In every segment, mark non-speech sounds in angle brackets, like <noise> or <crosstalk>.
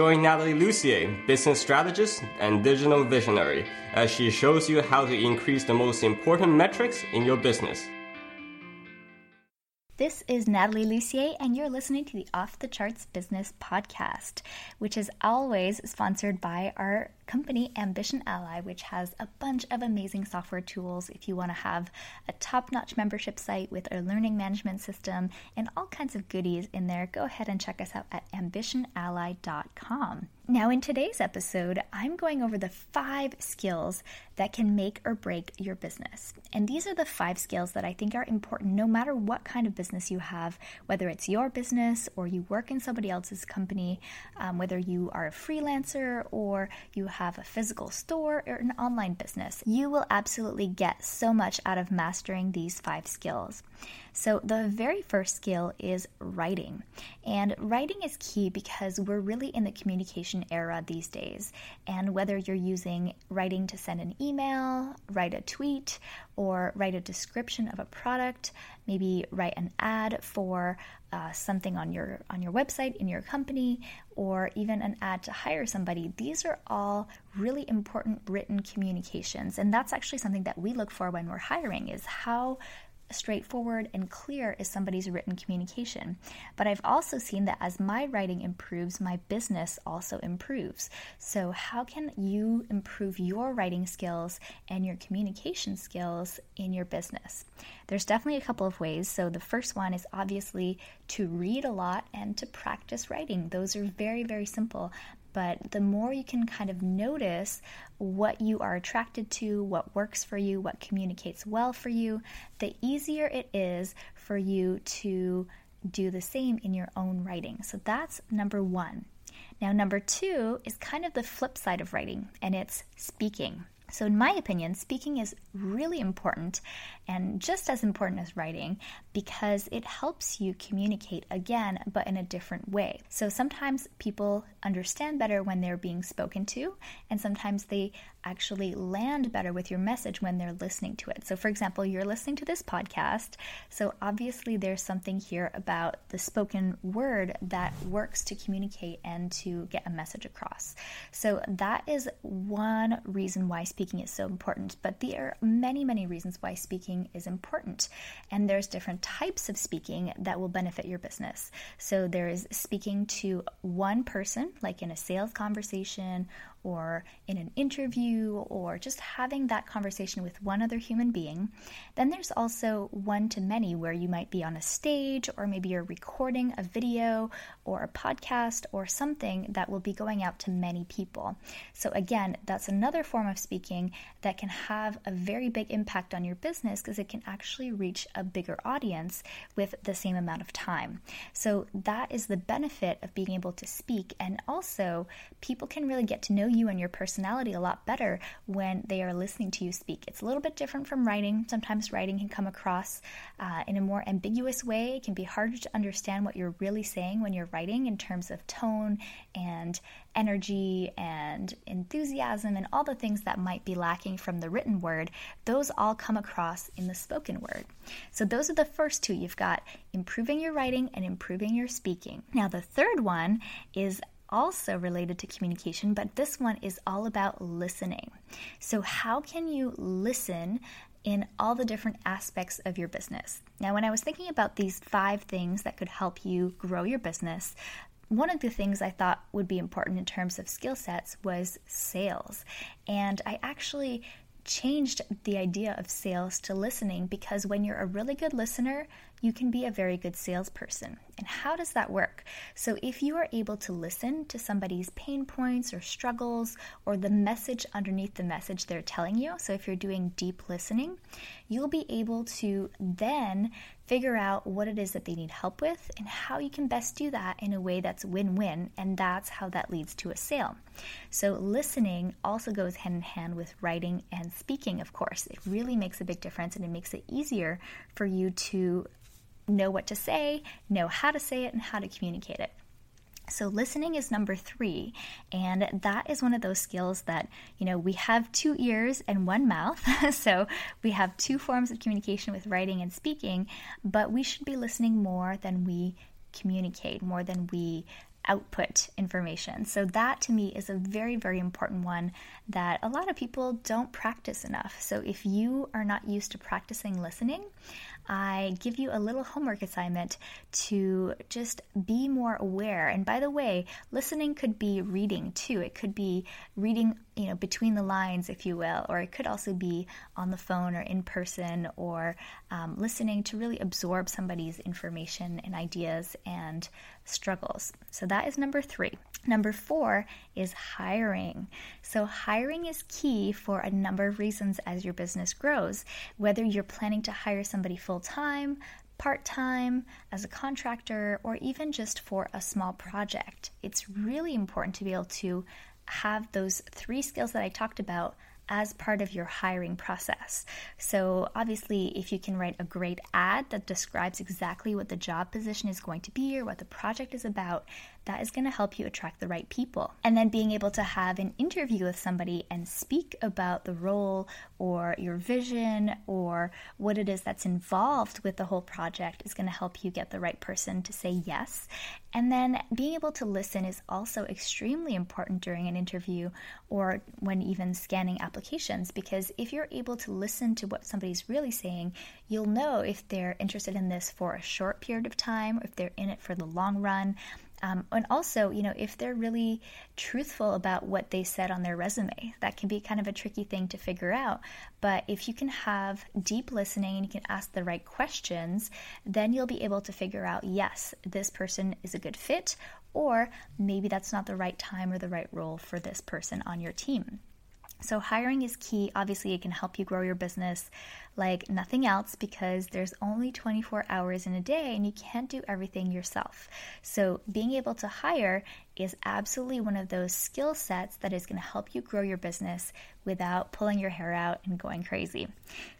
Join Natalie Lussier, business strategist and digital visionary, as she shows you how to increase the most important metrics in your business. This is Natalie Lussier, and you're listening to the Off the Charts Business Podcast, which is always sponsored by our company Ambition Ally, which has a bunch of amazing software tools if you want to have a top notch membership site with our learning management system and all kinds of goodies in there. Go ahead and check us out at ambitionally.com. Now, in today's episode, I'm going over the five skills that can make or break your business. And these are the five skills that I think are important no matter what kind of business you have, whether it's your business or you work in somebody else's company, um, whether you are a freelancer or you have a physical store or an online business. You will absolutely get so much out of mastering these five skills. So, the very first skill is writing. And writing is key because we're really in the communication era these days. And whether you're using writing to send an email, write a tweet, or write a description of a product, maybe write an ad for uh, something on your on your website in your company or even an ad to hire somebody these are all really important written communications and that's actually something that we look for when we're hiring is how straightforward and clear is somebody's written communication. But I've also seen that as my writing improves, my business also improves. So, how can you improve your writing skills and your communication skills in your business? There's definitely a couple of ways. So, the first one is obviously to read a lot and to practice writing. Those are very, very simple. But the more you can kind of notice what you are attracted to, what works for you, what communicates well for you, the easier it is for you to do the same in your own writing. So that's number one. Now, number two is kind of the flip side of writing, and it's speaking. So, in my opinion, speaking is really important and just as important as writing because it helps you communicate again, but in a different way. So, sometimes people understand better when they're being spoken to, and sometimes they actually land better with your message when they're listening to it. So, for example, you're listening to this podcast, so obviously there's something here about the spoken word that works to communicate and to get a message across. So, that is one reason why speaking is so important, but there are many, many reasons why speaking is important. And there's different types of speaking that will benefit your business. So, there is speaking to one person, like in a sales conversation or in an interview or just having that conversation with one other human being. Then there's also one to many where you might be on a stage or maybe you're recording a video or a podcast or something that will be going out to many people. So, again, that's another form of speaking that can have a very big impact on your business because it can actually reach a bigger audience with the same amount of time. So, that is the benefit of being able to speak. And also, people can really get to know you and your personality a lot better when they are listening to you speak. It's a little bit different from writing. Sometimes writing can come across uh, in a more ambiguous way. It can be harder to understand what you're really saying when you're writing in terms of tone and energy and enthusiasm and all the things that might be lacking from the written word. Those all come across in the spoken word. So, those are the first two. You've got improving your writing and improving your speaking. Now, the third one is also related to communication, but this one is all about listening. So, how can you listen in all the different aspects of your business? Now, when I was thinking about these five things that could help you grow your business, one of the things I thought would be important in terms of skill sets was sales. And I actually changed the idea of sales to listening because when you're a really good listener, you can be a very good salesperson. And how does that work? So, if you are able to listen to somebody's pain points or struggles or the message underneath the message they're telling you, so if you're doing deep listening, you'll be able to then figure out what it is that they need help with and how you can best do that in a way that's win win. And that's how that leads to a sale. So, listening also goes hand in hand with writing and speaking, of course. It really makes a big difference and it makes it easier for you to know what to say, know how to say it, and how to communicate it. So, listening is number three, and that is one of those skills that, you know, we have two ears and one mouth. <laughs> so, we have two forms of communication with writing and speaking, but we should be listening more than we communicate, more than we output information. So, that to me is a very, very important one that a lot of people don't practice enough. So, if you are not used to practicing listening, I give you a little homework assignment to just be more aware. And by the way, listening could be reading too. It could be reading, you know, between the lines, if you will, or it could also be on the phone or in person or um, listening to really absorb somebody's information and ideas and struggles. So that is number three. Number four is hiring. So, hiring is key for a number of reasons as your business grows. Whether you're planning to hire somebody full time, part time, as a contractor, or even just for a small project, it's really important to be able to have those three skills that I talked about as part of your hiring process. So, obviously, if you can write a great ad that describes exactly what the job position is going to be or what the project is about, that is going to help you attract the right people. And then being able to have an interview with somebody and speak about the role or your vision or what it is that's involved with the whole project is going to help you get the right person to say yes. And then being able to listen is also extremely important during an interview or when even scanning applications because if you're able to listen to what somebody's really saying, you'll know if they're interested in this for a short period of time, or if they're in it for the long run. Um, and also, you know, if they're really truthful about what they said on their resume, that can be kind of a tricky thing to figure out. But if you can have deep listening and you can ask the right questions, then you'll be able to figure out yes, this person is a good fit, or maybe that's not the right time or the right role for this person on your team. So, hiring is key. Obviously, it can help you grow your business like nothing else because there's only 24 hours in a day and you can't do everything yourself. So, being able to hire is absolutely one of those skill sets that is going to help you grow your business without pulling your hair out and going crazy.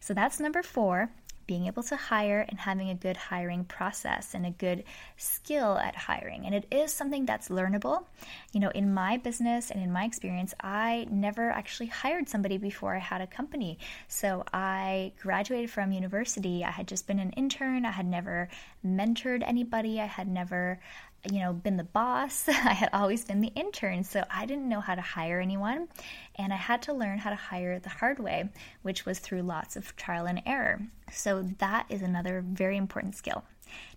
So, that's number four being able to hire and having a good hiring process and a good skill at hiring. And it is something that's learnable. You know, in my business and in my experience, I never actually hired somebody before I had a company. So I graduated from university. I had just been an intern. I had never mentored anybody. I had never you know, been the boss. <laughs> I had always been the intern, so I didn't know how to hire anyone. And I had to learn how to hire the hard way, which was through lots of trial and error. So that is another very important skill.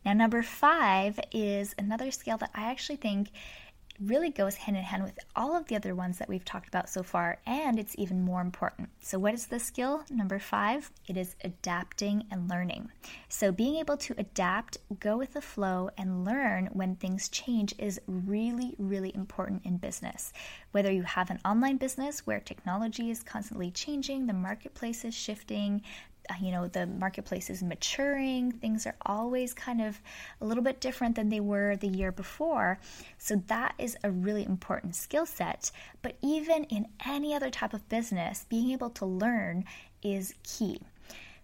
Now, number five is another skill that I actually think really goes hand in hand with all of the other ones that we've talked about so far, and it's even more important. So, what is the skill? Number five, it is adapting and learning. So, being able to adapt, go with the flow, and learn when things change is really, really important in business. Whether you have an online business where technology is constantly changing, the marketplace is shifting, uh, you know the marketplace is maturing things are always kind of a little bit different than they were the year before. So that is a really important skill set. But even in any other type of business being able to learn is key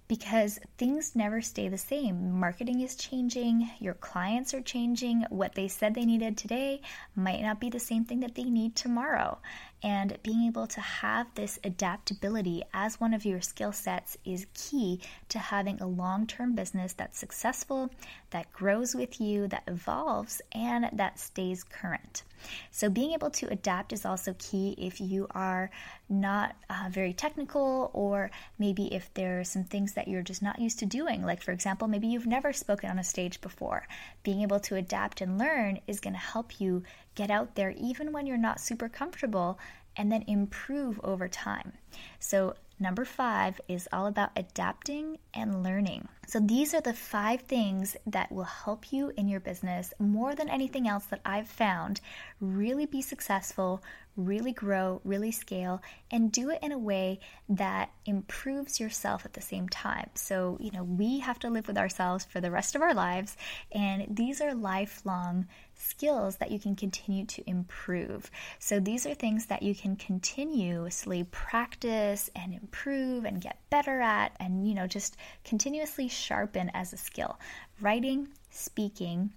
because things never stay the same. Marketing is changing, your clients are changing. What they said they needed today might not be the same thing that they need tomorrow. And being able to have this adaptability as one of your skill sets is key to having a long term business that's successful, that grows with you, that evolves, and that stays current. So, being able to adapt is also key if you are not uh, very technical, or maybe if there are some things that you're just not used to doing. Like, for example, maybe you've never spoken on a stage before. Being able to adapt and learn is going to help you get out there even when you're not super comfortable and then improve over time. So, number five is all about adapting and learning. So, these are the five things that will help you in your business more than anything else that I've found really be successful, really grow, really scale, and do it in a way that improves yourself at the same time. So, you know, we have to live with ourselves for the rest of our lives, and these are lifelong skills that you can continue to improve. So these are things that you can continuously practice and improve and get better at and you know just continuously sharpen as a skill. Writing, speaking,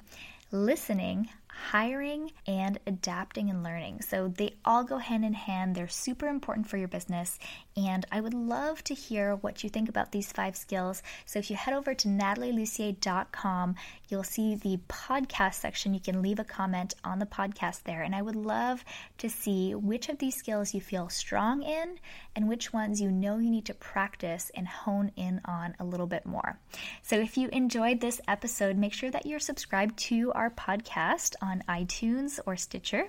listening, hiring, and adapting and learning. So they all go hand in hand. They're super important for your business. And I would love to hear what you think about these five skills. So if you head over to natalielussier.com, you'll see the podcast section. You can leave a comment on the podcast there. And I would love to see which of these skills you feel strong in and which ones you know you need to practice and hone in on a little bit more. So if you enjoyed this episode, make sure that you're subscribed to our podcast on iTunes or Stitcher.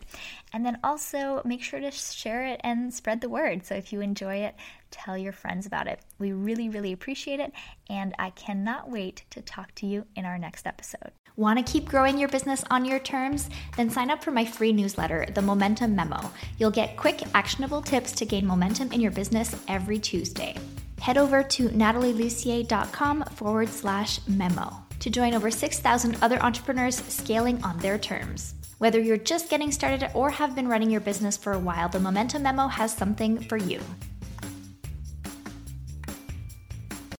And then also make sure to share it and spread the word. So if you enjoy it, tell your friends about it. We really, really appreciate it. And I cannot wait to talk to you in our next episode. Want to keep growing your business on your terms? Then sign up for my free newsletter, The Momentum Memo. You'll get quick, actionable tips to gain momentum in your business every Tuesday. Head over to natalielussier.com forward slash memo to join over 6,000 other entrepreneurs scaling on their terms. Whether you're just getting started or have been running your business for a while, the Momentum Memo has something for you.